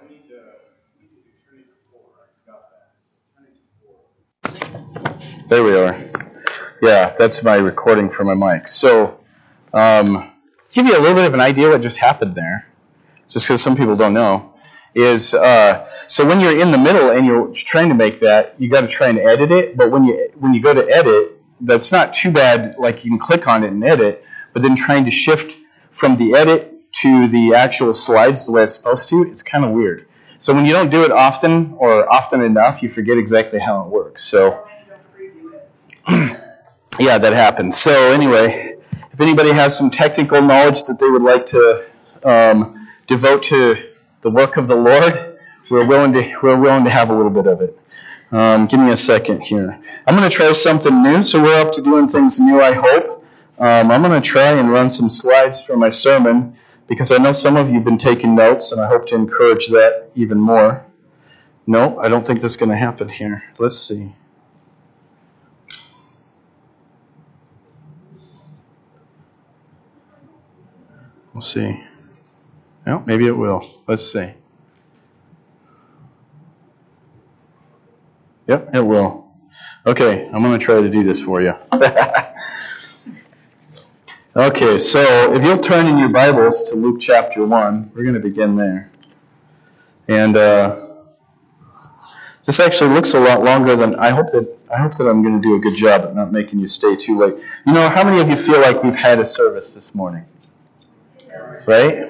I need to, I need to do Trinity 4. I forgot that. So Trinity 4. There we are. Yeah, that's my recording for my mic. So, um, give you a little bit of an idea what just happened there, just because some people don't know, is uh, so when you're in the middle and you're trying to make that, you got to try and edit it. But when you when you go to edit, that's not too bad. Like you can click on it and edit, but then trying to shift from the edit to the actual slides the way it's supposed to, it's kind of weird. So when you don't do it often or often enough, you forget exactly how it works. So yeah, that happens. So anyway, if anybody has some technical knowledge that they would like to um, devote to the work of the Lord, we're willing to we're willing to have a little bit of it. Um, give me a second here. I'm going to try something new. So we're up to doing things new. I hope. Um, I'm going to try and run some slides for my sermon because I know some of you have been taking notes, and I hope to encourage that even more. No, I don't think that's going to happen here. Let's see. We'll see. Well, maybe it will. Let's see. Yep, it will. Okay, I'm going to try to do this for you. okay, so if you'll turn in your Bibles to Luke chapter 1, we're going to begin there. And uh, this actually looks a lot longer than I hope that I hope that I'm going to do a good job at not making you stay too late. You know, how many of you feel like we've had a service this morning? Right?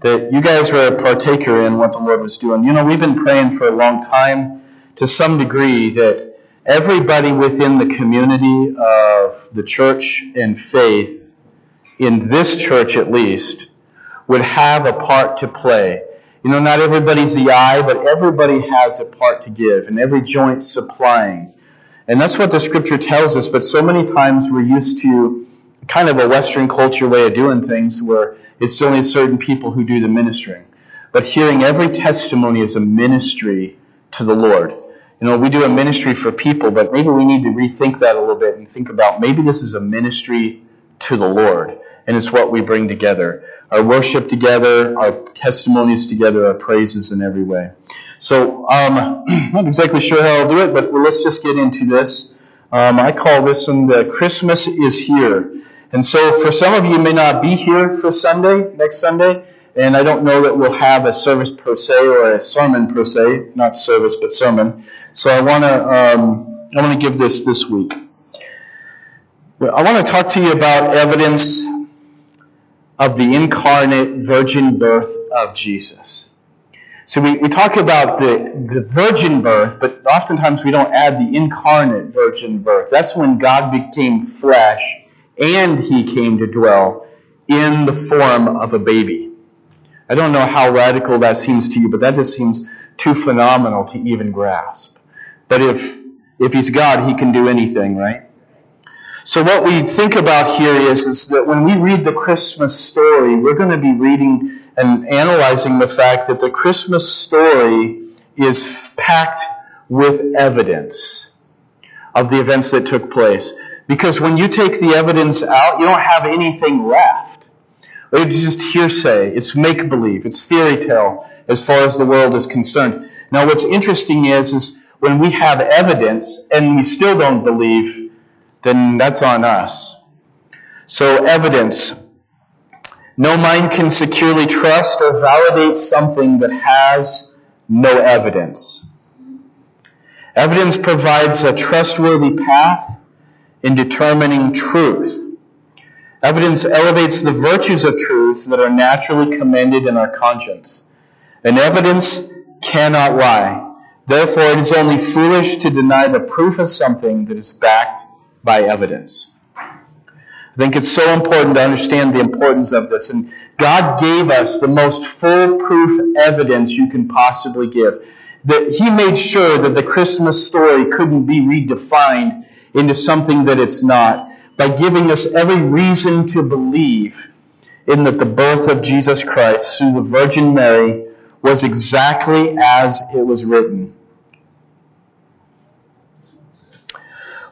That you guys were a partaker in what the Lord was doing. You know, we've been praying for a long time to some degree that everybody within the community of the church and faith, in this church at least, would have a part to play. You know, not everybody's the eye, but everybody has a part to give, and every joint supplying. And that's what the scripture tells us, but so many times we're used to kind of a Western culture way of doing things where it's only certain people who do the ministering. But hearing every testimony is a ministry to the Lord. You know, we do a ministry for people, but maybe we need to rethink that a little bit and think about maybe this is a ministry to the Lord. And it's what we bring together. Our worship together, our testimonies together, our praises in every way. So, um, not exactly sure how I'll do it, but let's just get into this. Um, I call this one the Christmas is Here. And so for some of you may not be here for Sunday, next Sunday, and I don't know that we'll have a service per se or a sermon per se, not service but sermon. So I want to um, I want to give this this week. I want to talk to you about evidence of the incarnate virgin birth of Jesus. So we, we talk about the, the virgin birth, but oftentimes we don't add the incarnate virgin birth. That's when God became flesh and he came to dwell in the form of a baby. I don't know how radical that seems to you, but that just seems too phenomenal to even grasp. But if, if he's God, he can do anything, right? So what we think about here is, is that when we read the Christmas story, we're going to be reading and analyzing the fact that the Christmas story is packed with evidence of the events that took place. Because when you take the evidence out, you don't have anything left. It's just hearsay. It's make believe. It's fairy tale as far as the world is concerned. Now, what's interesting is, is when we have evidence and we still don't believe, then that's on us. So, evidence. No mind can securely trust or validate something that has no evidence. Evidence provides a trustworthy path in determining truth. Evidence elevates the virtues of truth that are naturally commended in our conscience. And evidence cannot lie. Therefore, it is only foolish to deny the proof of something that is backed by evidence. I think it's so important to understand the importance of this. And God gave us the most foolproof evidence you can possibly give. That He made sure that the Christmas story couldn't be redefined into something that it's not by giving us every reason to believe in that the birth of Jesus Christ through the Virgin Mary was exactly as it was written.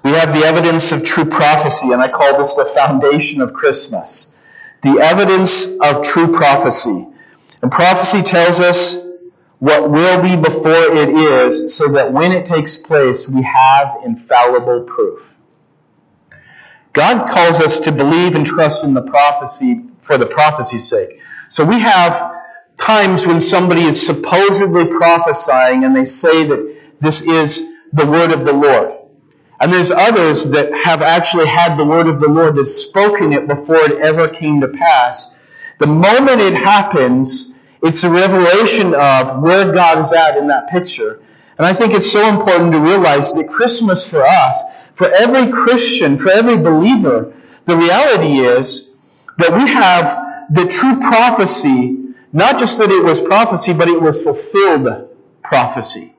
We have the evidence of true prophecy, and I call this the foundation of Christmas. The evidence of true prophecy. And prophecy tells us what will be before it is, so that when it takes place, we have infallible proof. God calls us to believe and trust in the prophecy for the prophecy's sake. So we have times when somebody is supposedly prophesying and they say that this is the word of the Lord. And there's others that have actually had the word of the Lord that's spoken it before it ever came to pass. The moment it happens, it's a revelation of where God is at in that picture. And I think it's so important to realize that Christmas for us, for every Christian, for every believer, the reality is that we have the true prophecy, not just that it was prophecy, but it was fulfilled prophecy.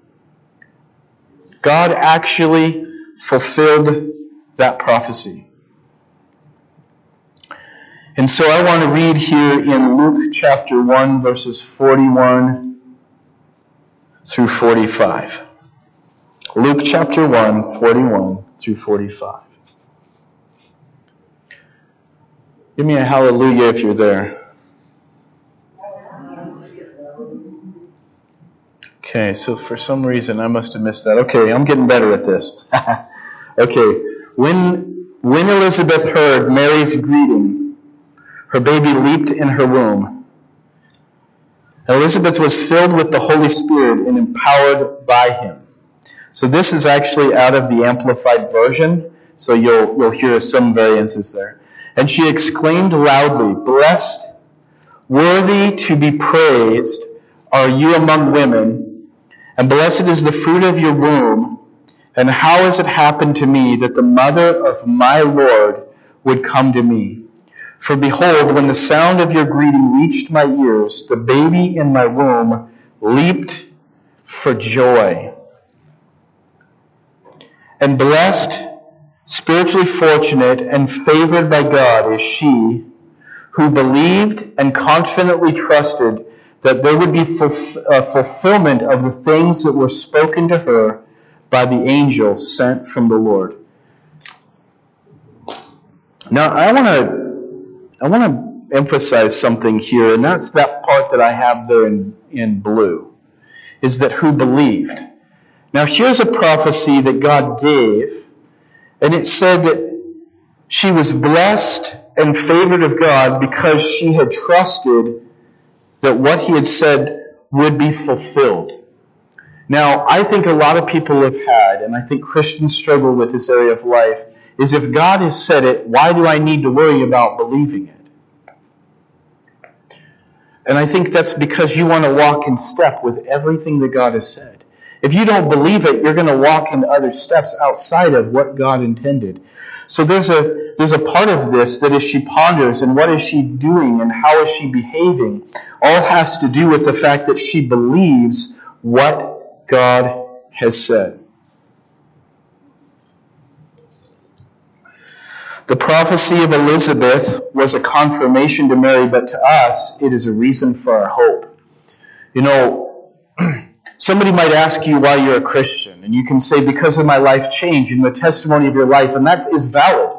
God actually fulfilled that prophecy. And so I want to read here in Luke chapter 1, verses 41 through 45. Luke chapter 1, 41 through 45. Give me a hallelujah if you're there. Okay, so for some reason I must have missed that. Okay, I'm getting better at this. okay, when when Elizabeth heard Mary's greeting, her baby leaped in her womb. Elizabeth was filled with the Holy Spirit and empowered by him. So this is actually out of the Amplified Version, so you'll, you'll hear some variances there. And she exclaimed loudly, Blessed, worthy to be praised are you among women, and blessed is the fruit of your womb. And how has it happened to me that the mother of my Lord would come to me? For behold, when the sound of your greeting reached my ears, the baby in my womb leaped for joy. And blessed, spiritually fortunate, and favored by God is she who believed and confidently trusted that there would be uh, fulfillment of the things that were spoken to her by the angel sent from the Lord. Now, I want to I want to emphasize something here, and that's that part that I have there in, in blue, is that who believed. Now, here's a prophecy that God gave, and it said that she was blessed and favored of God because she had trusted that what He had said would be fulfilled. Now, I think a lot of people have had, and I think Christians struggle with this area of life, is if God has said it, why do I need to worry about believing it? And I think that's because you want to walk in step with everything that God has said. If you don't believe it, you're going to walk into other steps outside of what God intended. So there's a there's a part of this that as she ponders and what is she doing and how is she behaving, all has to do with the fact that she believes what God has said. The prophecy of Elizabeth was a confirmation to Mary, but to us, it is a reason for our hope. You know, somebody might ask you why you're a Christian, and you can say, because of my life change and the testimony of your life, and that is valid.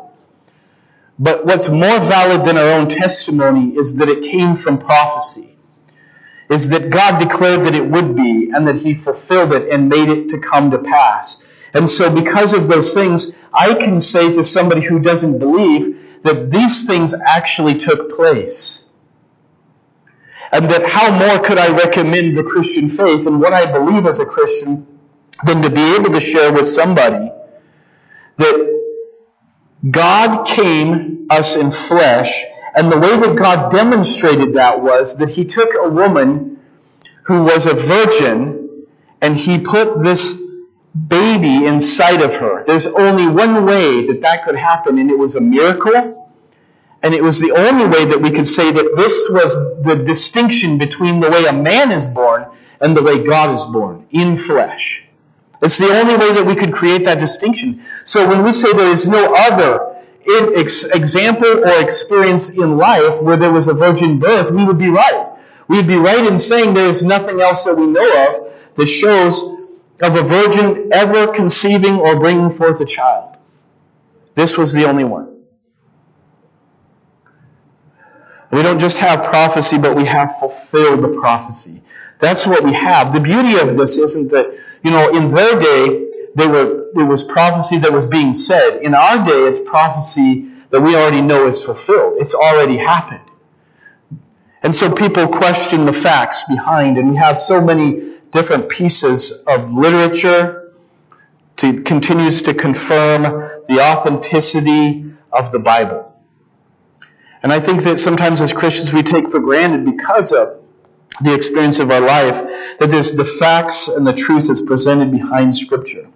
But what's more valid than our own testimony is that it came from prophecy. Is that God declared that it would be, and that He fulfilled it and made it to come to pass. And so, because of those things, I can say to somebody who doesn't believe that these things actually took place. And that how more could I recommend the Christian faith and what I believe as a Christian than to be able to share with somebody that God came us in flesh, and the way that God demonstrated that was that He took a woman who was a virgin and He put this baby inside of her. There's only one way that that could happen, and it was a miracle. And it was the only way that we could say that this was the distinction between the way a man is born and the way God is born in flesh. It's the only way that we could create that distinction. So when we say there is no other example or experience in life where there was a virgin birth, we would be right. We would be right in saying there is nothing else that we know of that shows of a virgin ever conceiving or bringing forth a child. This was the only one. We don't just have prophecy, but we have fulfilled the prophecy. That's what we have. The beauty of this isn't that, you know, in their day, there were, there was prophecy that was being said. In our day, it's prophecy that we already know is fulfilled. It's already happened. And so people question the facts behind, and we have so many different pieces of literature to continues to confirm the authenticity of the Bible. And I think that sometimes as Christians we take for granted because of the experience of our life that there's the facts and the truth that's presented behind Scripture.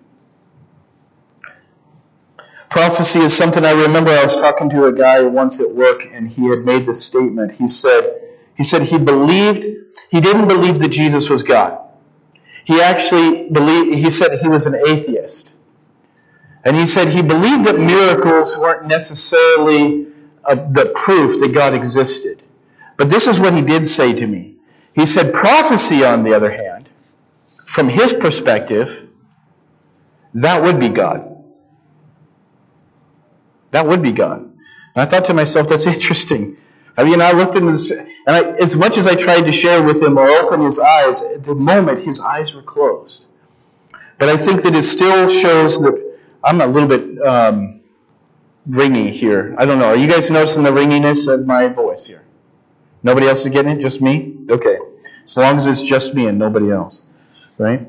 Prophecy is something I remember I was talking to a guy once at work and he had made this statement. He said, he said he believed, he didn't believe that Jesus was God. He actually believed, he said he was an atheist. And he said he believed that miracles weren't necessarily uh, the proof that God existed. But this is what he did say to me. He said, prophecy, on the other hand, from his perspective, that would be God. That would be God. And I thought to myself, that's interesting. I mean, I looked into this, and I, as much as I tried to share with him or open his eyes, at the moment his eyes were closed. But I think that it still shows that I'm a little bit um, ringy here. I don't know. Are you guys noticing the ringiness of my voice here? Nobody else is getting it? Just me? Okay. As long as it's just me and nobody else. Right?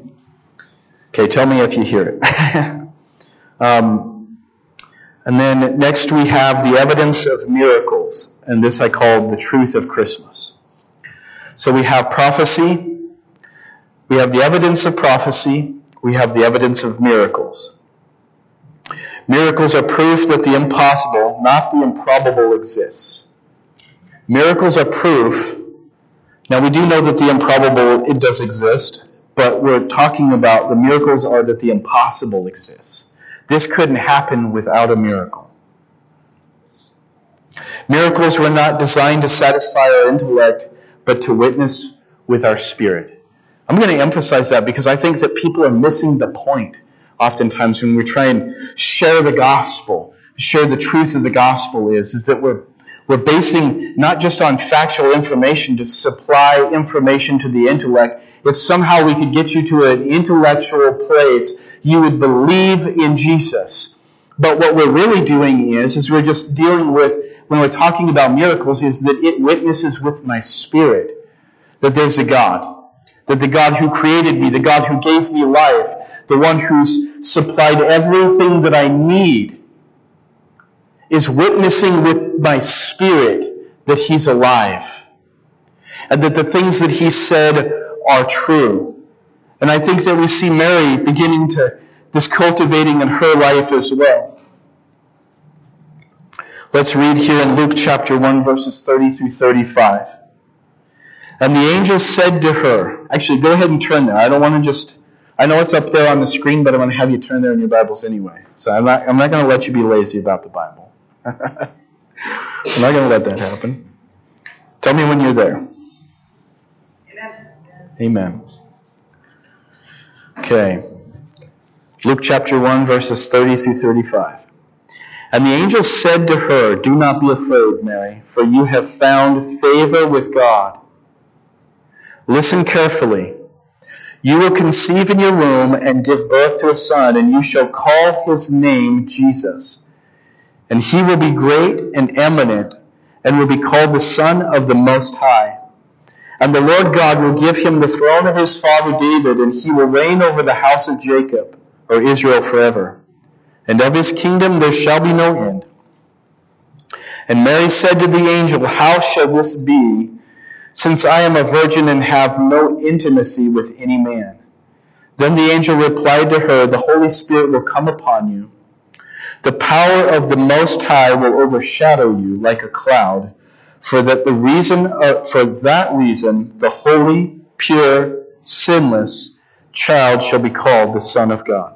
Okay, tell me if you hear it. um, and then next we have the evidence of miracles. And this I call the truth of Christmas. So we have prophecy. We have the evidence of prophecy. We have the evidence of miracles. Miracles are proof that the impossible, not the improbable, exists. Miracles are proof. Now we do know that the improbable it does exist, but we're talking about the miracles are that the impossible exists. This couldn't happen without a miracle. Miracles were not designed to satisfy our intellect, but to witness with our spirit. I'm going to emphasize that because I think that people are missing the point oftentimes when we try and share the gospel, share the truth of the gospel is, is that we're, we're basing not just on factual information to supply information to the intellect. If somehow we could get you to an intellectual place, you would believe in Jesus. But what we're really doing is, is we're just dealing with, when we're talking about miracles, is that it witnesses with my spirit that there's a God. That the God who created me, the God who gave me life, the one who's supplied everything that I need, is witnessing with my spirit that he's alive. And that the things that he said are true. And I think that we see Mary beginning to this cultivating in her life as well. Let's read here in Luke chapter 1, verses 30 through 35. And the angel said to her, actually, go ahead and turn there. I don't want to just I know it's up there on the screen, but I'm going to have you turn there in your Bibles anyway. So I'm not, I'm not going to let you be lazy about the Bible. I'm not going to let that happen. Tell me when you're there. Amen. Amen. Okay. Luke chapter 1, verses 30 through 35. And the angel said to her, Do not be afraid, Mary, for you have found favor with God. Listen carefully. You will conceive in your womb and give birth to a son, and you shall call his name Jesus. And he will be great and eminent, and will be called the Son of the Most High. And the Lord God will give him the throne of his father David, and he will reign over the house of Jacob, or Israel forever. And of his kingdom there shall be no end. And Mary said to the angel, How shall this be? Since I am a virgin and have no intimacy with any man. Then the angel replied to her, The Holy Spirit will come upon you. The power of the Most High will overshadow you like a cloud. For that the reason, uh, for that reason, the holy, pure, sinless child shall be called the Son of God.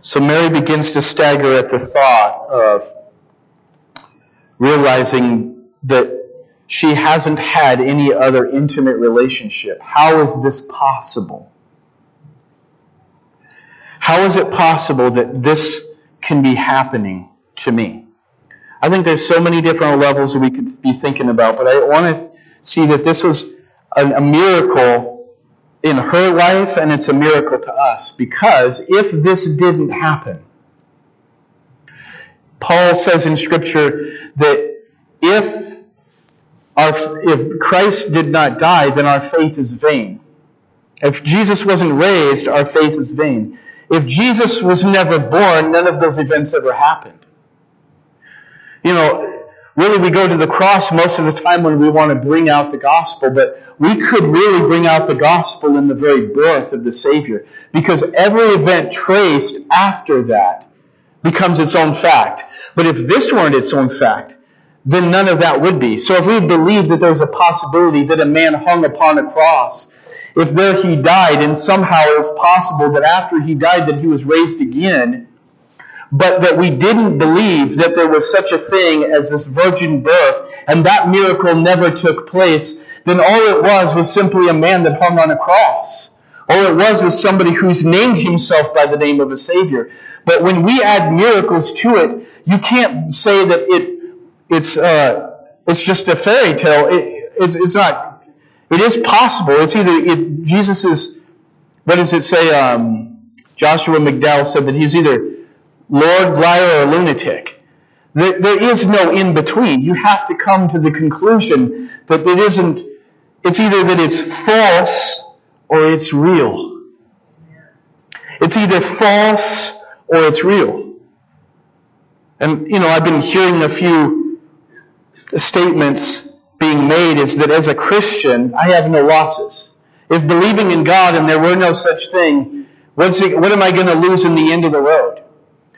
So Mary begins to stagger at the thought of realizing that she hasn't had any other intimate relationship. How is this possible? How is it possible that this can be happening to me? I think there's so many different levels that we could be thinking about, but I want to see that this was a, miracle in her life and it's a miracle to us because if this didn't happen, Paul says in Scripture that if our, if Christ did not die, then our faith is vain. If Jesus wasn't raised, our faith is vain. If Jesus was never born, none of those events ever happened. You know, really we go to the cross most of the time when we want to bring out the gospel, but we could really bring out the gospel in the very birth of the Savior because every event traced after that becomes its own fact. But if this weren't its own fact, then none of that would be. So if we believe that there's a possibility that a man hung upon a cross, if there he died, and somehow it was possible that after he died that he was raised again, but that we didn't believe that there was such a thing as this virgin birth, and that miracle never took place, then all it was was simply a man that hung on a cross. All it was was somebody who's named himself by the name of a Savior. But when we add miracles to it, you can't say that it it's uh, it's just a fairy tale. It, it's it's not. It is possible. It's either it, Jesus is. What does it say? Um, Joshua McDowell said that he's either Lord, liar, or lunatic. There, there is no in between. You have to come to the conclusion that it isn't. It's either that it's false or it's real. It's either false or it's real. And, you know, I've been hearing a few statements being made is that as a Christian, I have no losses. If believing in God and there were no such thing, what's it, what am I going to lose in the end of the road?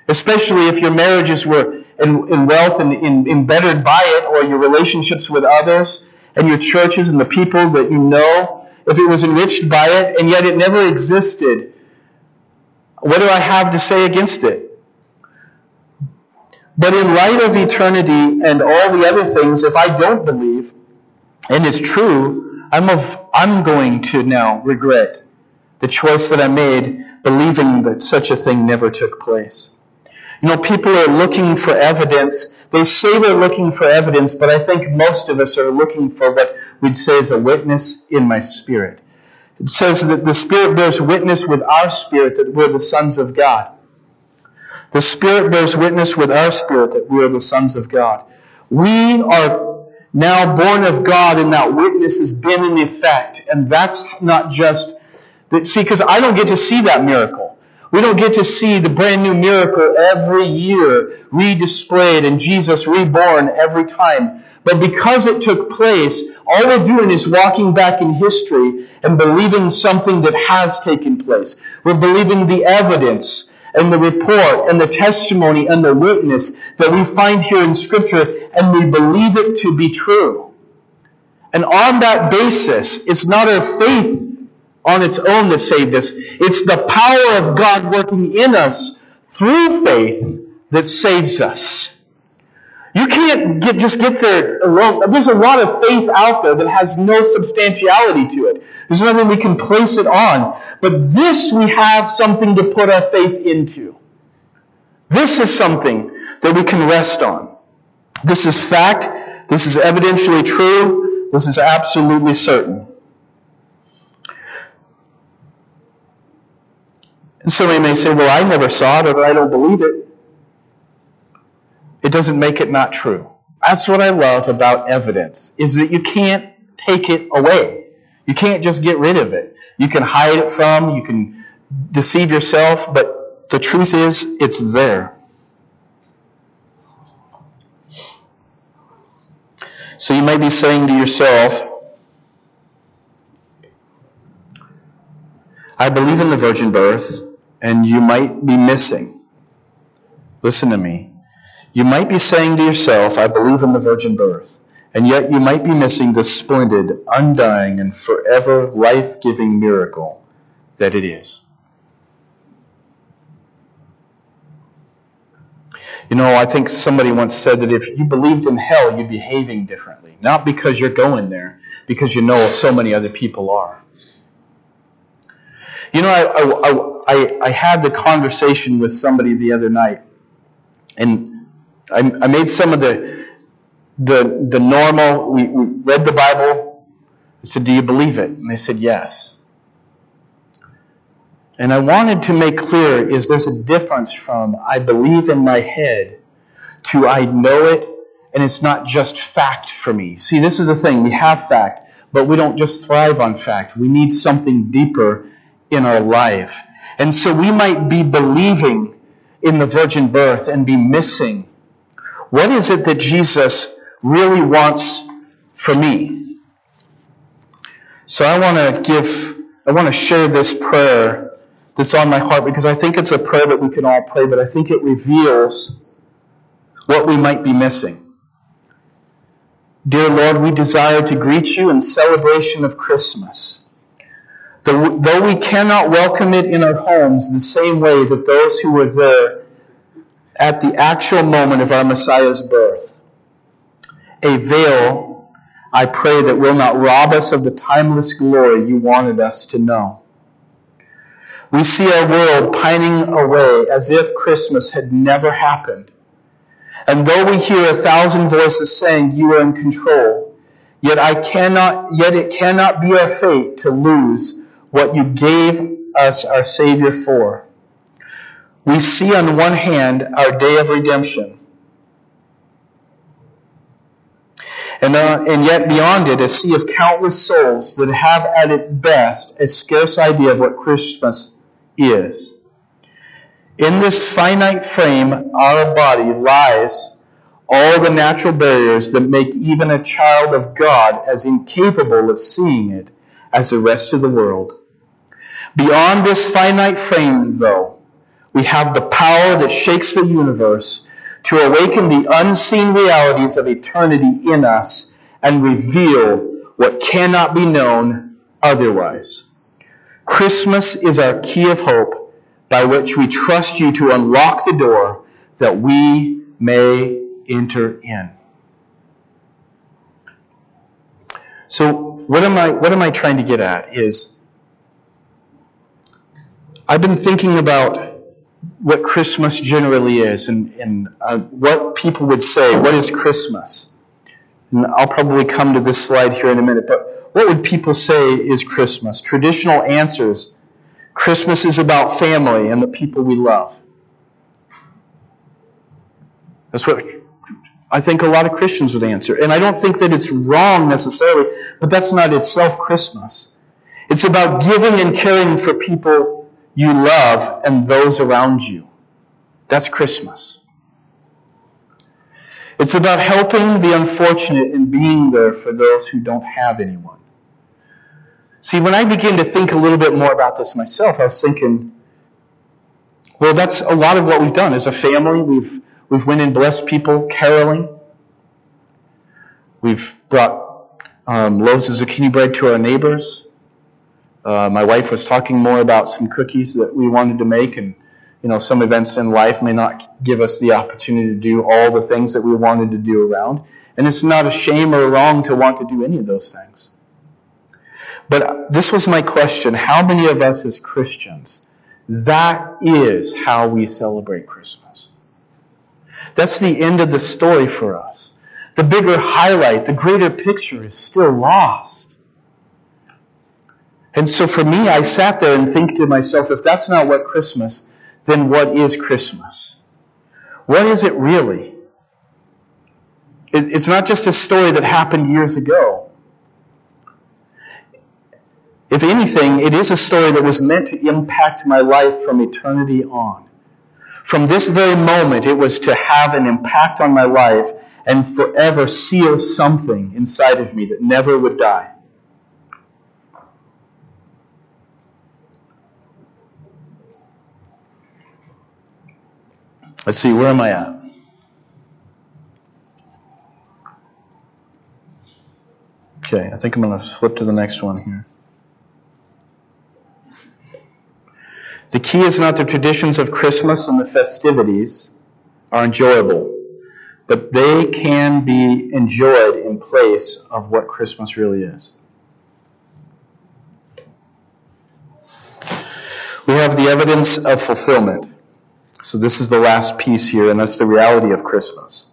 Especially if your marriages were in, in wealth and in, embedded by it, or your relationships with others, and your churches and the people that you know, if it was enriched by it, and yet it never existed, what do I have to say against it? But in light of eternity and all the other things, if I don't believe, and it's true, I'm, of, I'm going to now regret the choice that I made believing that such a thing never took place. You know, people are looking for evidence. They say they're looking for evidence, but I think most of us are looking for what we'd say is a witness in my spirit. It says that the Spirit bears witness with our spirit that we're the sons of God. The Spirit bears witness with our spirit that we are the sons of God. We are now born of God, and that witness has been in effect. And that's not just that. See, because I don't get to see that miracle. We don't get to see the brand new miracle every year redisplayed and Jesus reborn every time. But because it took place, all we're doing is walking back in history and believing something that has taken place. We're believing the evidence and the report and the testimony and the witness that we find here in Scripture, and we believe it to be true. And on that basis, it's not our faith on its own that saved us, it's the power of God working in us through faith that saves us. You can't get, just get there alone. There's a lot of faith out there that has no substantiality to it. There's nothing we can place it on. But this we have something to put our faith into. This is something that we can rest on. This is fact. This is evidentially true. This is absolutely certain. And somebody may say, well, I never saw it or I don't believe it it doesn't make it not true. That's what I love about evidence, is that you can't take it away. You can't just get rid of it. You can hide it from, you can deceive yourself, but the truth is, it's there. So you may be saying to yourself, I believe in the virgin birth, and you might be missing. Listen to me. You might be saying to yourself, I believe in the virgin birth, and yet you might be missing the splendid, undying, and forever life giving miracle that it is. You know, I think somebody once said that if you believed in hell, you'd be behaving differently. Not because you're going there, because you know so many other people are. You know, I, I, I, I had the conversation with somebody the other night, and I, I made some of the the the normal. We, we read the Bible. I said, "Do you believe it?" And they said, "Yes." And I wanted to make clear is there's a difference from I believe in my head to I know it and it's not just fact for me. See, this is the thing. We have fact, but we don't just thrive on fact. We need something deeper in our life. And so we might be believing in the virgin birth and be missing what is it that Jesus really wants for me? So I want to give, I want to share this prayer that's on my heart because I think it's a prayer that we can all pray, but I think it reveals what we might be missing. Dear Lord, we desire to greet you in celebration of Christmas. Though we cannot welcome it in our homes the same way that those who were there at the actual moment of our Messiah's birth, a veil, I pray, that will not rob us of the timeless glory you wanted us to know. We see our world pining away as if Christmas had never happened. And though we hear a thousand voices saying you are in control, yet I cannot yet it cannot be our fate to lose what you gave us our Savior for. We see on one hand our day of redemption, and, uh, and yet beyond it a sea of countless souls that have at its best a scarce idea of what Christmas is. In this finite frame, our body lies all the natural barriers that make even a child of God as incapable of seeing it as the rest of the world. Beyond this finite frame, though, we have the power that shakes the universe to awaken the unseen realities of eternity in us and reveal what cannot be known otherwise. Christmas is our key of hope by which we trust you to unlock the door that we may enter in. So what am I what am I trying to get at is I've been thinking about what Christmas generally is and, and uh, what people would say, what is Christmas? And I'll probably come to this slide here in a minute, but what would people say is Christmas? Traditional answers. Christmas is about family and the people we love. That's what I think a lot of Christians would answer. And I don't think that it's wrong necessarily, but that's not itself Christmas. It's about giving and caring for people you love and those around you. That's Christmas. It's about helping the unfortunate and being there for those who don't have anyone. See, when I began to think a little bit more about this myself, I was thinking, well, that's a lot of what we've done as a family. We've we've went and blessed people caroling. We've brought um, loaves of zucchini bread to our neighbors. Uh, my wife was talking more about some cookies that we wanted to make, and you know, some events in life may not give us the opportunity to do all the things that we wanted to do around. And it's not a shame or wrong to want to do any of those things. But this was my question. How many of us as Christians, that is how we celebrate Christmas? That's the end of the story for us. The bigger highlight, the greater picture is still lost. And so for me, I sat there and think to myself, if that's not what Christmas, then what is Christmas? What is it really? It's not just a story that happened years ago. If anything, it is a story that was meant to impact my life from eternity on. From this very moment, it was to have an impact on my life and forever seal something inside of me that never would die. Let's see, where am I at? Okay, I think I'm going to flip to the next one here. The key is not the traditions of Christmas and the festivities are enjoyable, but they can be enjoyed in place of what Christmas really is. We have the evidence of fulfillment. So, this is the last piece here, and that's the reality of Christmas.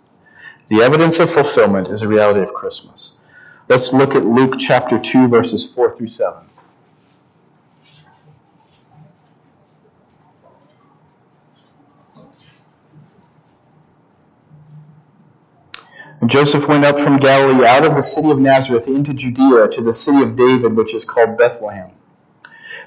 The evidence of fulfillment is the reality of Christmas. Let's look at Luke chapter 2, verses 4 through 7. And Joseph went up from Galilee out of the city of Nazareth into Judea to the city of David, which is called Bethlehem,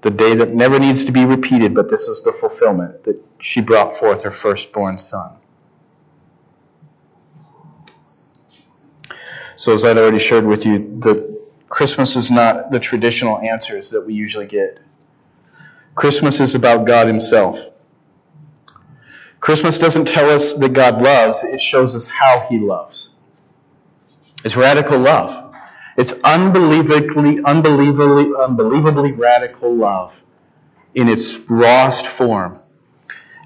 The day that never needs to be repeated, but this was the fulfillment that she brought forth her firstborn son. So, as I'd already shared with you, the Christmas is not the traditional answers that we usually get. Christmas is about God Himself. Christmas doesn't tell us that God loves, it shows us how He loves. It's radical love. It's unbelievably, unbelievably, unbelievably radical love in its rawest form.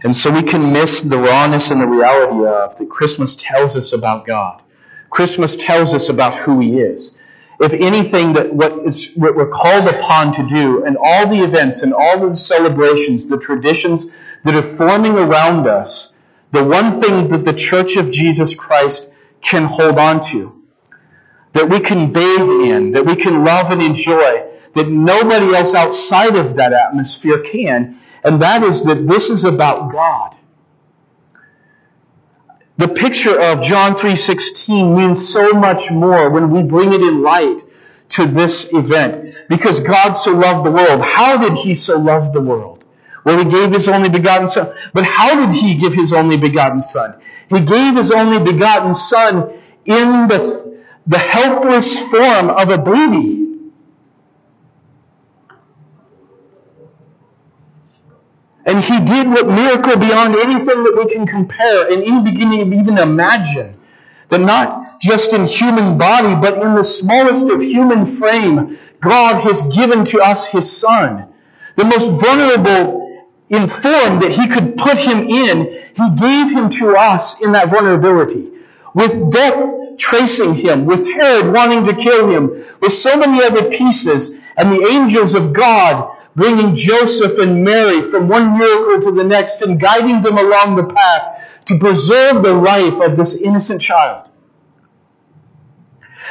And so we can miss the rawness and the reality of that Christmas tells us about God. Christmas tells us about who He is. If anything, that what, it's, what we're called upon to do, and all the events and all the celebrations, the traditions that are forming around us, the one thing that the Church of Jesus Christ can hold on to, that we can bathe in, that we can love and enjoy, that nobody else outside of that atmosphere can, and that is that this is about God. The picture of John 3:16 means so much more when we bring it in light to this event because God so loved the world. How did he so love the world? Well, he gave his only begotten son. But how did he give his only begotten son? He gave his only begotten son in the, the helpless form of a baby. And he did what miracle beyond anything that we can compare and even begin to even imagine. That not just in human body, but in the smallest of human frame, God has given to us his son. The most vulnerable in form that he could put him in, he gave him to us in that vulnerability. With death tracing him, with Herod wanting to kill him, with so many other pieces, and the angels of God bringing Joseph and Mary from one miracle to the next and guiding them along the path to preserve the life of this innocent child.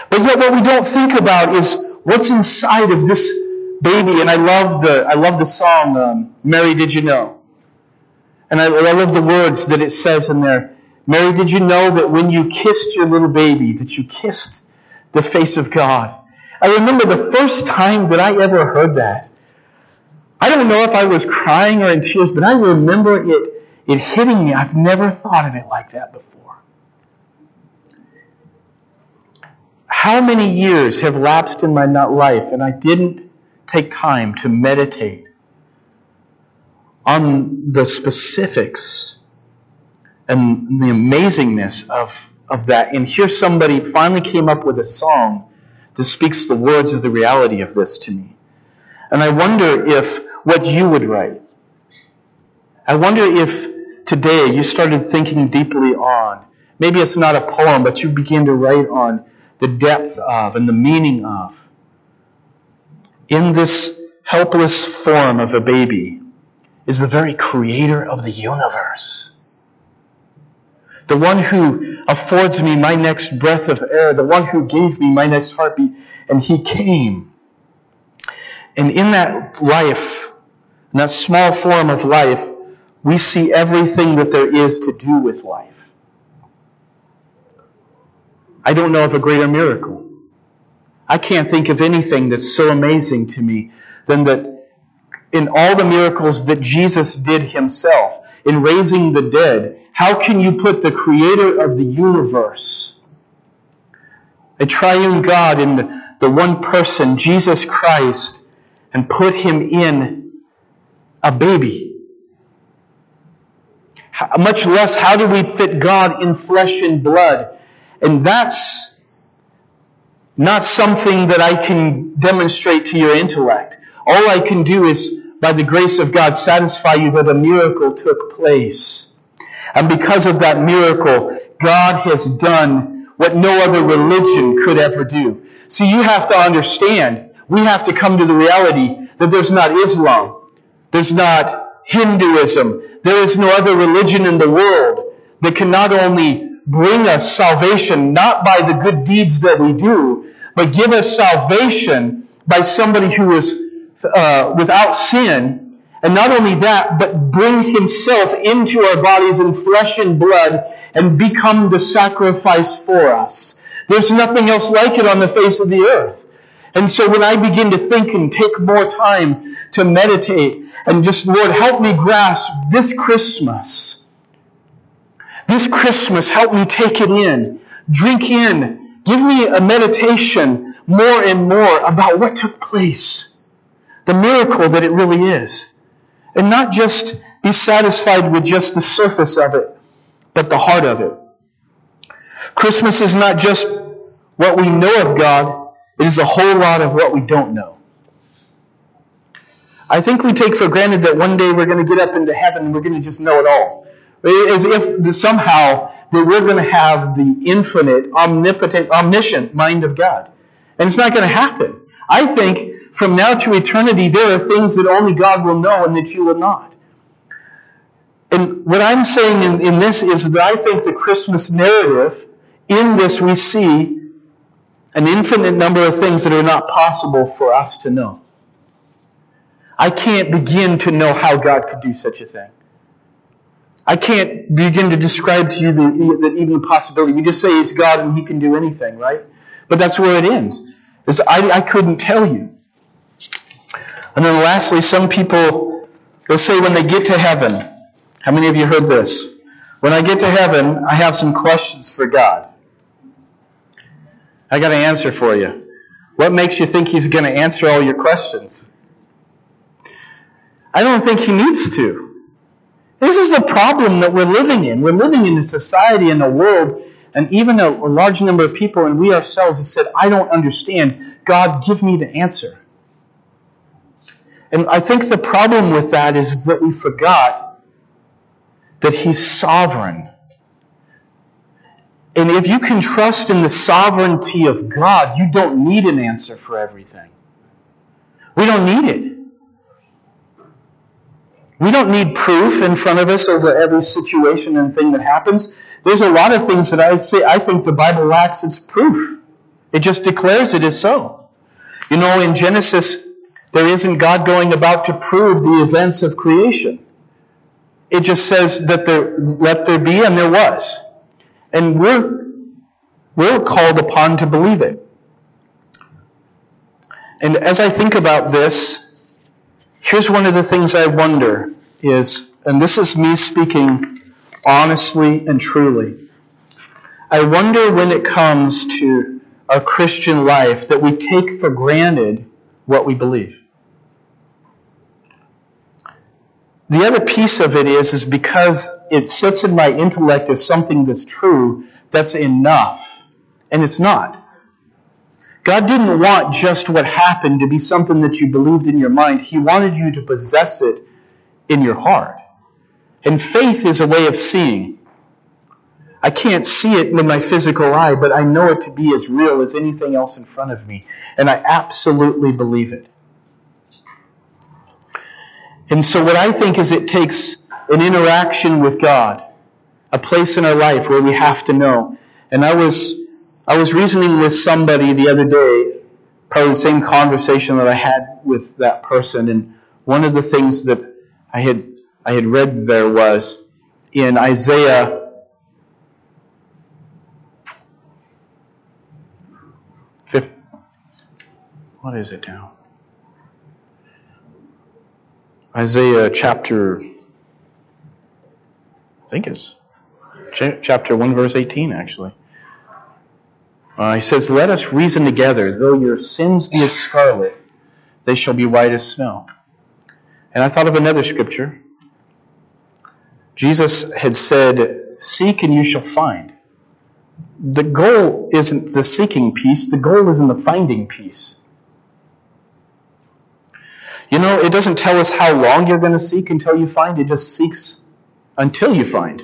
But yet what we don't think about is what's inside of this baby, and I love the I love the song um, "Mary, Did You Know," and I, I love the words that it says in there. Mary, did you know that when you kissed your little baby, that you kissed the face of God? I remember the first time that I ever heard that. I don't know if I was crying or in tears, but I remember it, it hitting me. I've never thought of it like that before. How many years have lapsed in my life and I didn't take time to meditate on the specifics and the amazingness of, of that. And here somebody finally came up with a song that speaks the words of the reality of this to me. And I wonder if what you would write, I wonder if today you started thinking deeply on, maybe it's not a poem, but you begin to write on the depth of and the meaning of in this helpless form of a baby is the very creator of the universe. The one who affords me my next breath of air, the one who gave me my next heartbeat, and he came. And in that life, in that small form of life, we see everything that there is to do with life. I don't know of a greater miracle. I can't think of anything that's so amazing to me than that in all the miracles that Jesus did himself, in raising the dead, how can you put the creator of the universe, a triune God in the, the one person, Jesus Christ, and put him in a baby? much less how do we fit God in flesh and blood. And that's not something that I can demonstrate to your intellect. All I can do is, by the grace of God, satisfy you that a miracle took place. And because of that miracle, God has done what no other religion could ever do. See, you have to understand, we have to come to the reality that there's not Islam, there's not Hinduism, there is no other religion in the world that can not only bring us salvation, not by the good deeds that we do, but give us salvation by somebody who is uh, without sin. And not only that, but bring himself into our bodies in flesh and blood and become the sacrifice for us. There's nothing else like it on the face of the earth. And so when I begin to think and take more time to meditate and just, Lord, help me grasp this Christmas. This Christmas, help me take it in, drink in, give me a meditation more and more about what took place, the miracle that it really is. And not just be satisfied with just the surface of it, but the heart of it. Christmas is not just what we know of God, it is a whole lot of what we don't know. I think we take for granted that one day we're going to get up into heaven and we're going to just know it all. As if somehow that we're going to have the infinite, omnipotent, omniscient mind of God. And it's not going to happen. I think from now to eternity, there are things that only God will know and that you will not. And what I'm saying in, in this is that I think the Christmas narrative, in this we see an infinite number of things that are not possible for us to know. I can't begin to know how God could do such a thing. I can't begin to describe to you the, the, even the possibility. We just say He's God and He can do anything, right? But that's where it ends. Is I, I couldn't tell you. And then lastly, some people will say when they get to heaven, how many of you heard this? When I get to heaven, I have some questions for God. I got an answer for you. What makes you think He's going to answer all your questions? I don't think He needs to. This is the problem that we're living in. We're living in a society and a world, and even a, a large number of people, and we ourselves have said, I don't understand. God, give me the answer. And I think the problem with that is that we forgot that He's sovereign. And if you can trust in the sovereignty of God, you don't need an answer for everything. We don't need it. We don't need proof in front of us over every situation and thing that happens. There's a lot of things that I say I think the Bible lacks its proof. It just declares it is so. You know, in Genesis, there isn't God going about to prove the events of creation. It just says that there let there be and there was. And we're, we're called upon to believe it. And as I think about this, here's one of the things I wonder is, and this is me speaking honestly and truly. I wonder when it comes to our Christian life that we take for granted what we believe. The other piece of it is, is because it sits in my intellect as something that's true, that's enough. And it's not. God didn't want just what happened to be something that you believed in your mind. He wanted you to possess it in your heart. And faith is a way of seeing. I can't see it with my physical eye, but I know it to be as real as anything else in front of me. And I absolutely believe it. And so, what I think is it takes an interaction with God, a place in our life where we have to know. And I was, I was reasoning with somebody the other day, probably the same conversation that I had with that person. And one of the things that I had, I had read there was in Isaiah what is it now? Isaiah chapter, I think it's chapter 1, verse 18, actually. Uh, he says, Let us reason together. Though your sins be as scarlet, they shall be white as snow. And I thought of another scripture. Jesus had said, Seek and you shall find. The goal isn't the seeking piece, the goal is in the finding piece. You know, it doesn't tell us how long you're going to seek until you find, it just seeks until you find.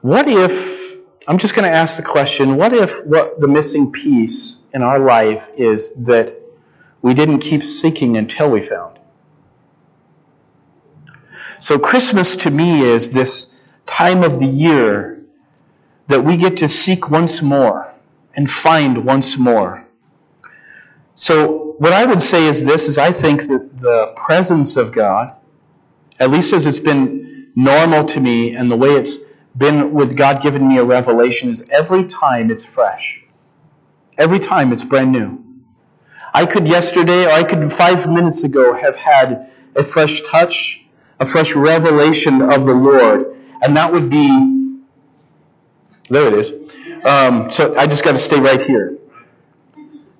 What if, I'm just going to ask the question, what if what the missing piece in our life is that we didn't keep seeking until we found? So, Christmas to me is this time of the year that we get to seek once more and find once more. So, what I would say is this is I think that the presence of God, at least as it's been normal to me and the way it's been with God giving me a revelation, is every time it's fresh. Every time it's brand new. I could yesterday or I could five minutes ago have had a fresh touch a fresh revelation of the Lord. And that would be, there it is. Um, so I just got to stay right here.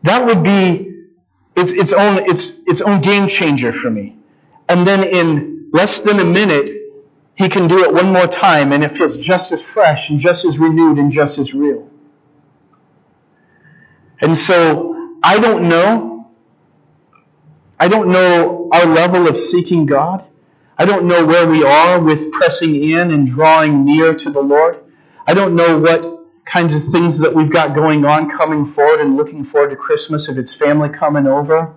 That would be its, its, own, its, its own game changer for me. And then in less than a minute, he can do it one more time, and it feels just as fresh and just as renewed and just as real. And so I don't know. I don't know our level of seeking God. I don't know where we are with pressing in and drawing near to the Lord. I don't know what kinds of things that we've got going on coming forward and looking forward to Christmas, if it's family coming over,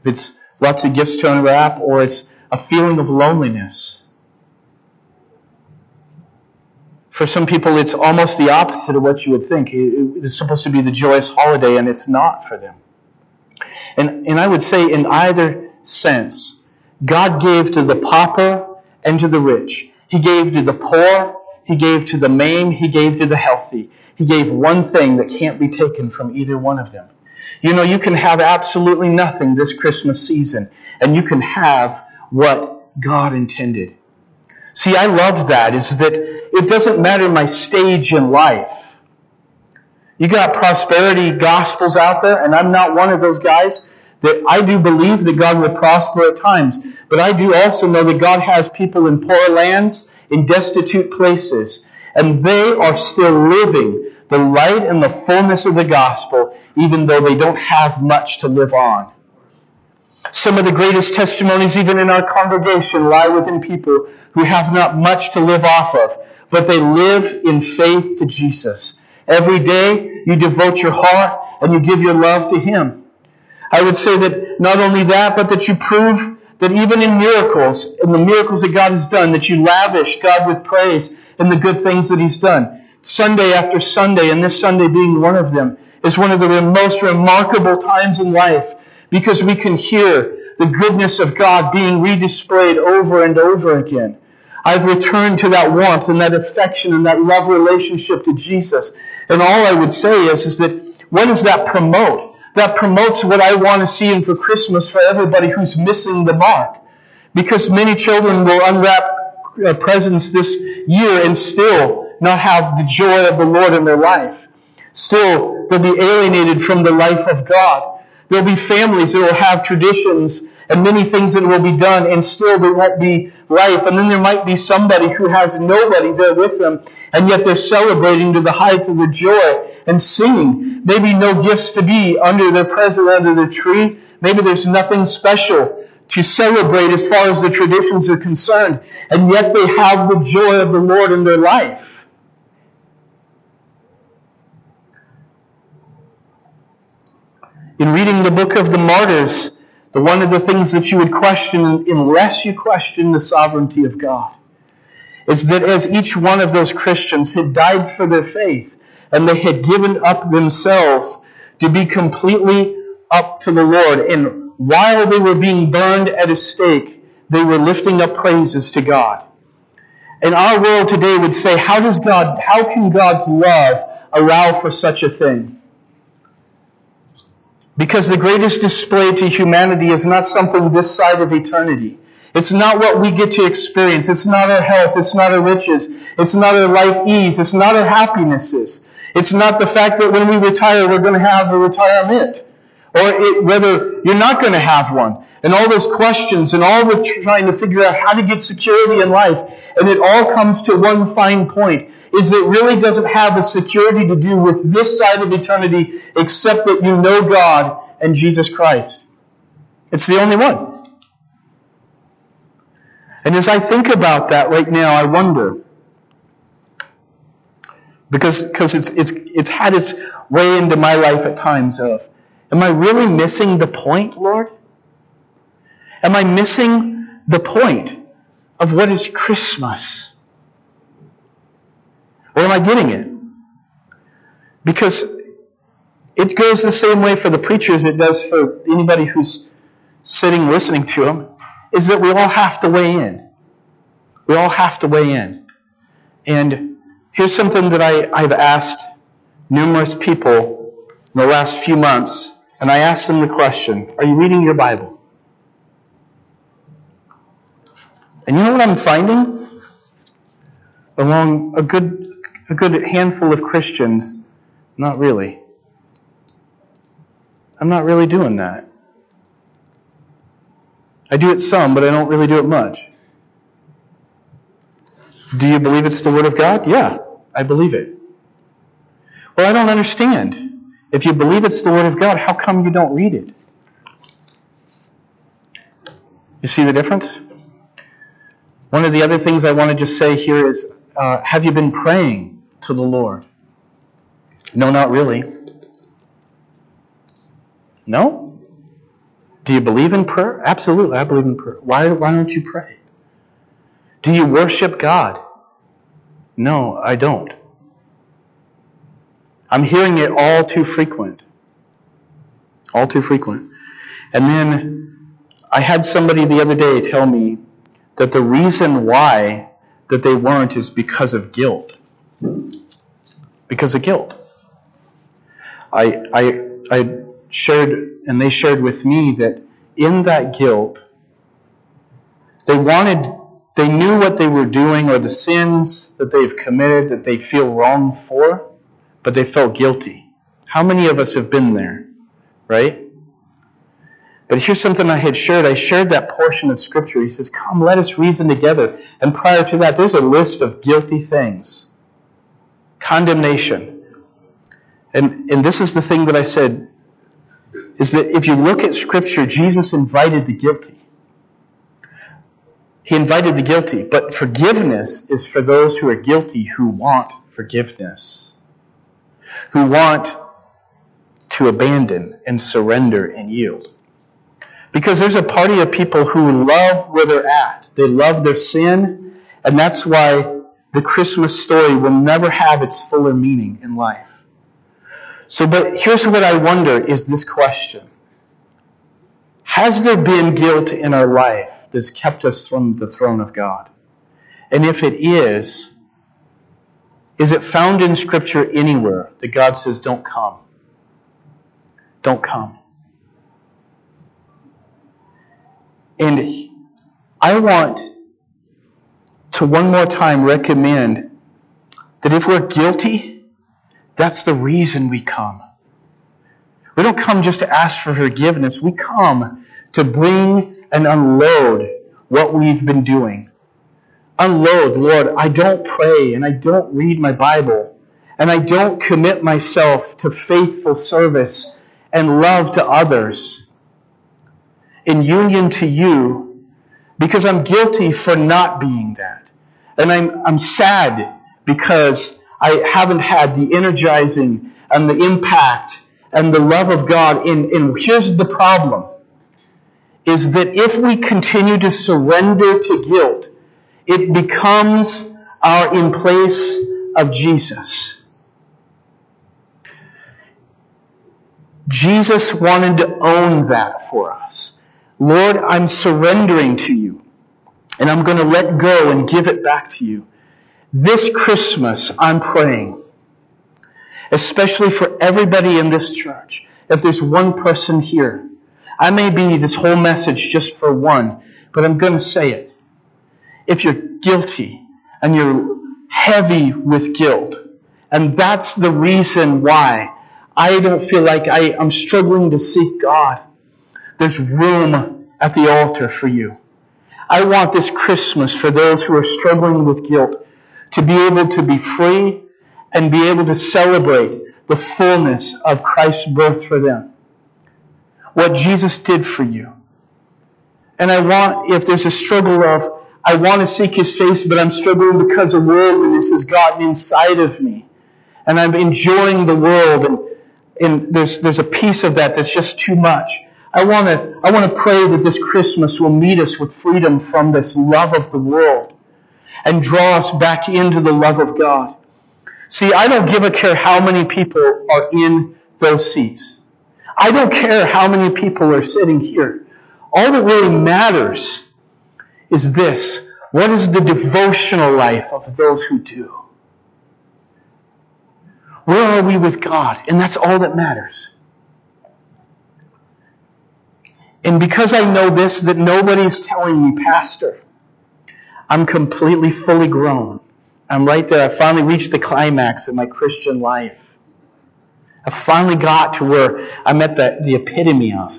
if it's lots of gifts to unwrap, or it's a feeling of loneliness. For some people, it's almost the opposite of what you would think. It's supposed to be the joyous holiday, and it's not for them. And, and I would say, in either sense, God gave to the pauper and to the rich. He gave to the poor. He gave to the maimed. He gave to the healthy. He gave one thing that can't be taken from either one of them. You know, you can have absolutely nothing this Christmas season, and you can have what God intended. See, I love that, is that it doesn't matter my stage in life. You got prosperity gospels out there, and I'm not one of those guys that I do believe that God will prosper at times, but I do also know that God has people in poor lands, in destitute places, and they are still living the light and the fullness of the gospel, even though they don't have much to live on. Some of the greatest testimonies, even in our congregation, lie within people who have not much to live off of, but they live in faith to Jesus. Every day, you devote your heart and you give your love to Him. I would say that not only that, but that you prove that even in miracles, in the miracles that God has done, that you lavish God with praise in the good things that He's done. Sunday after Sunday, and this Sunday being one of them, is one of the most remarkable times in life because we can hear the goodness of God being redisplayed over and over again. I've returned to that warmth and that affection and that love relationship to Jesus. And all I would say is, is that what does that promote? That promotes what I want to see in for Christmas for everybody who's missing the mark. Because many children will unwrap uh, presents this year and still not have the joy of the Lord in their life. Still, they'll be alienated from the life of God. There'll be families that will have traditions and many things that will be done, and still there won't be life. And then there might be somebody who has nobody there with them, and yet they're celebrating to the height of the joy and singing. Maybe no gifts to be under their present under the tree. Maybe there's nothing special to celebrate as far as the traditions are concerned, and yet they have the joy of the Lord in their life. In reading the book of the martyrs, the one of the things that you would question unless you question the sovereignty of God is that as each one of those Christians had died for their faith and they had given up themselves to be completely up to the Lord, and while they were being burned at a stake, they were lifting up praises to God. And our world today would say, how does God, how can God's love allow for such a thing? Because the greatest display to humanity is not something this side of eternity. It's not what we get to experience. It's not our health. It's not our riches. It's not our life ease. It's not our happinesses. It's not the fact that when we retire, we're going to have a retirement. Or it, whether you're not going to have one. and all those questions and all the trying to figure out how to get security in life. And it all comes to one fine point is that it really doesn't have a security to do with this side of eternity except that you know God and Jesus Christ. It's the only one. And as I think about that right now, I wonder because because it's it's it's had its way into my life at times of am I really missing the point, Lord? Am I missing the point of what is Christmas? Or am I getting it? Because it goes the same way for the preacher as it does for anybody who's sitting listening to them, is that we all have to weigh in. We all have to weigh in. And here's something that I, I've asked numerous people in the last few months, and I asked them the question Are you reading your Bible? And you know what I'm finding? Among a good, a good handful of Christians, not really. I'm not really doing that. I do it some, but I don't really do it much. Do you believe it's the Word of God? Yeah, I believe it. Well, I don't understand. If you believe it's the Word of God, how come you don't read it? You see the difference? One of the other things I want to just say here is uh, have you been praying to the Lord? No, not really. No? Do you believe in prayer? Absolutely, I believe in prayer. Why, why don't you pray? Do you worship God? No, I don't. I'm hearing it all too frequent. All too frequent. And then I had somebody the other day tell me that the reason why that they weren't is because of guilt. Because of guilt. I, I, I shared, and they shared with me that in that guilt, they wanted, they knew what they were doing or the sins that they've committed that they feel wrong for, but they felt guilty. How many of us have been there, right? But here's something I had shared. I shared that portion of Scripture. He says, Come, let us reason together. And prior to that, there's a list of guilty things condemnation. And, and this is the thing that I said is that if you look at Scripture, Jesus invited the guilty. He invited the guilty, but forgiveness is for those who are guilty who want forgiveness, who want to abandon and surrender and yield. Because there's a party of people who love where they're at. They love their sin, and that's why the Christmas story will never have its fuller meaning in life. So, but here's what I wonder is this question. Has there been guilt in our life that's kept us from the throne of God? And if it is, is it found in Scripture anywhere that God says, don't come? Don't come. And I want to one more time recommend that if we're guilty, that's the reason we come. We don't come just to ask for forgiveness. We come to bring and unload what we've been doing. Unload, Lord, I don't pray and I don't read my Bible and I don't commit myself to faithful service and love to others in union to you because I'm guilty for not being that. And I'm, I'm sad because I haven't had the energizing and the impact and the love of God. And, and here's the problem is that if we continue to surrender to guilt, it becomes our in place of Jesus. Jesus wanted to own that for us. Lord, I'm surrendering to you, and I'm going to let go and give it back to you. This Christmas, I'm praying, especially for everybody in this church. If there's one person here, I may be this whole message just for one, but I'm going to say it. If you're guilty and you're heavy with guilt, and that's the reason why I don't feel like I, I'm struggling to seek God, there's room at the altar for you. I want this Christmas for those who are struggling with guilt to be able to be free and be able to celebrate the fullness of Christ's birth for them. What Jesus did for you. And I want, if there's a struggle of, I want to seek his face, but I'm struggling because of worldliness has gotten inside of me. And I'm enjoying the world and, and there's, there's a piece of that that's just too much. I want to I want to pray that this Christmas will meet us with freedom from this love of the world and draw us back into the love of God. See, I don't give a care how many people are in those seats. I don't care how many people are sitting here. All that really matters is this. What is the devotional life of those who do? Where are we with God? And that's all that matters. And because I know this, that nobody's telling me, Pastor, I'm completely fully grown. I'm right there. I finally reached the climax of my Christian life. I finally got to where I'm at the, the epitome of.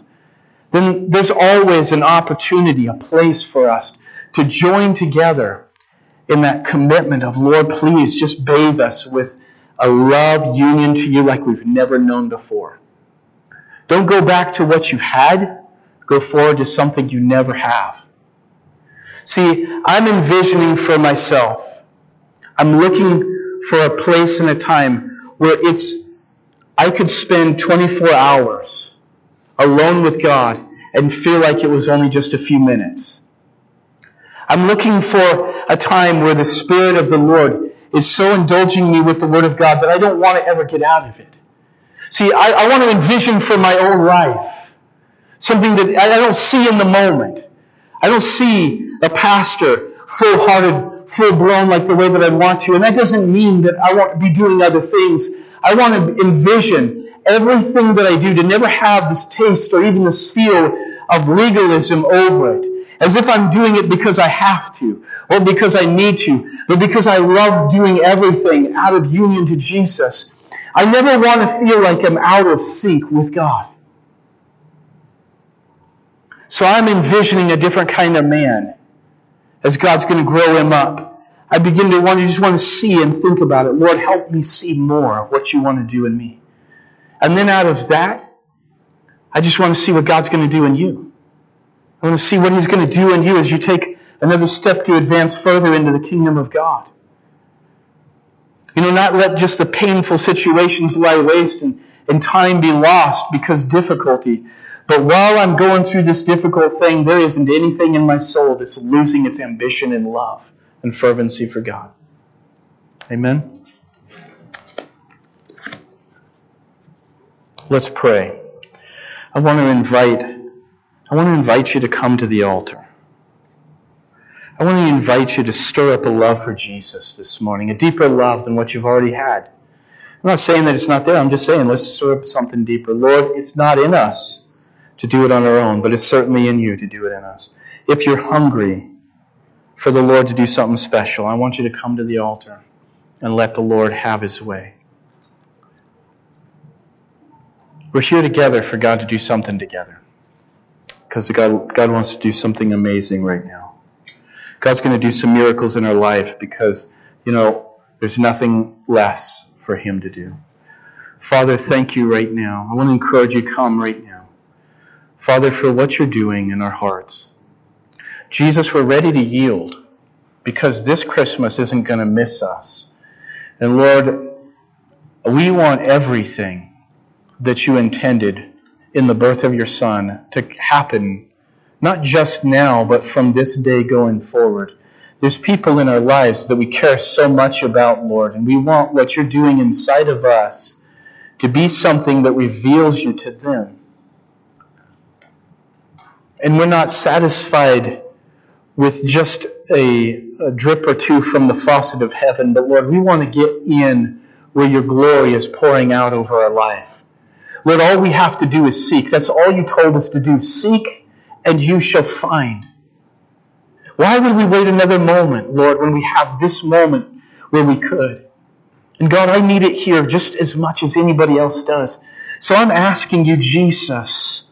Then there's always an opportunity, a place for us to join together in that commitment of, Lord, please just bathe us with a love union to you like we've never known before. Don't go back to what you've had go forward to something you never have. See, I'm envisioning for myself. I'm looking for a place and a time where it's, I could spend 24 hours alone with God and feel like it was only just a few minutes. I'm looking for a time where the Spirit of the Lord is so indulging me with the Word of God that I don't want to ever get out of it. See, I, I want to envision for my own life Something that I don't see in the moment. I don't see a pastor full hearted, full blown like the way that I want to. And that doesn't mean that I want to be doing other things. I want to envision everything that I do to never have this taste or even this feel of legalism over it. As if I'm doing it because I have to or because I need to, but because I love doing everything out of union to Jesus. I never want to feel like I'm out of sync with God. So I'm envisioning a different kind of man as God's going to grow him up. I begin to want to just want to see and think about it. Lord, help me see more of what you want to do in me. And then out of that, I just want to see what God's going to do in you. I want to see what He's going to do in you as you take another step to advance further into the kingdom of God. You know, not let just the painful situations lie waste and, and time be lost because difficulty, but while I'm going through this difficult thing, there isn't anything in my soul that's losing its ambition and love and fervency for God. Amen? Let's pray. I want to invite I want to invite you to come to the altar. I want to invite you to stir up a love for Jesus this morning, a deeper love than what you've already had. I'm not saying that it's not there. I'm just saying let's stir up something deeper. Lord, it's not in us to do it on our own, but it's certainly in you to do it in us. If you're hungry for the Lord to do something special, I want you to come to the altar and let the Lord have his way. We're here together for God to do something together. Because God, God wants to do something amazing right now. God's going to do some miracles in our life because, you know, there's nothing less for Him to do. Father, thank you right now. I want to encourage you, come right now. Father, for what you're doing in our hearts. Jesus, we're ready to yield because this Christmas isn't going to miss us. And Lord, we want everything that you intended in the birth of your Son to happen, not just now, but from this day going forward. There's people in our lives that we care so much about, Lord, and we want what you're doing inside of us to be something that reveals you to them. And we're not satisfied with just a, a, drip or two from the faucet of heaven, but Lord, we want to get in where your glory is pouring out over our life. Lord, all we have to do is seek. That's all you told us to do. Seek and you shall find. Why would we wait another moment, Lord, when we have this moment where we could? And God, I need it here just as much as anybody else does. So I'm asking you, Jesus,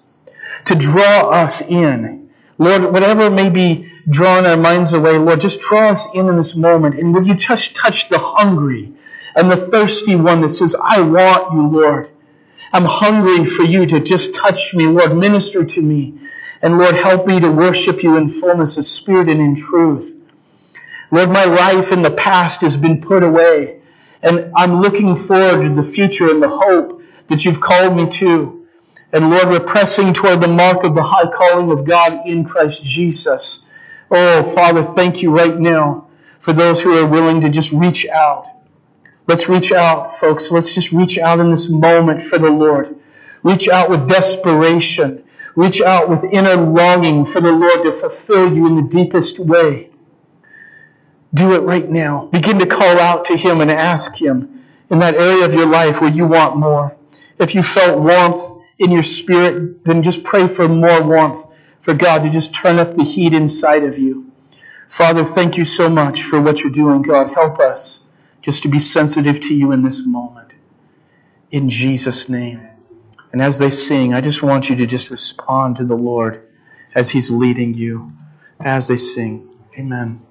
to draw us in Lord, whatever may be drawing our minds away, Lord, just draw us in in this moment. And would you touch, touch the hungry and the thirsty one that says, I want you, Lord. I'm hungry for you to just touch me, Lord. Minister to me. And Lord, help me to worship you in fullness of spirit and in truth. Lord, my life in the past has been put away. And I'm looking forward to the future and the hope that you've called me to. And Lord, we're pressing toward the mark of the high calling of God in Christ Jesus. Oh, Father, thank you right now for those who are willing to just reach out. Let's reach out, folks. Let's just reach out in this moment for the Lord. Reach out with desperation. Reach out with inner longing for the Lord to fulfill you in the deepest way. Do it right now. Begin to call out to Him and ask Him in that area of your life where you want more. If you felt warmth in your spirit, then just pray for more warmth for God to just turn up the heat inside of you. Father, thank you so much for what you're doing, God. Help us just to be sensitive to you in this moment. In Jesus' name. And as they sing, I just want you to just respond to the Lord as He's leading you as they sing. Amen.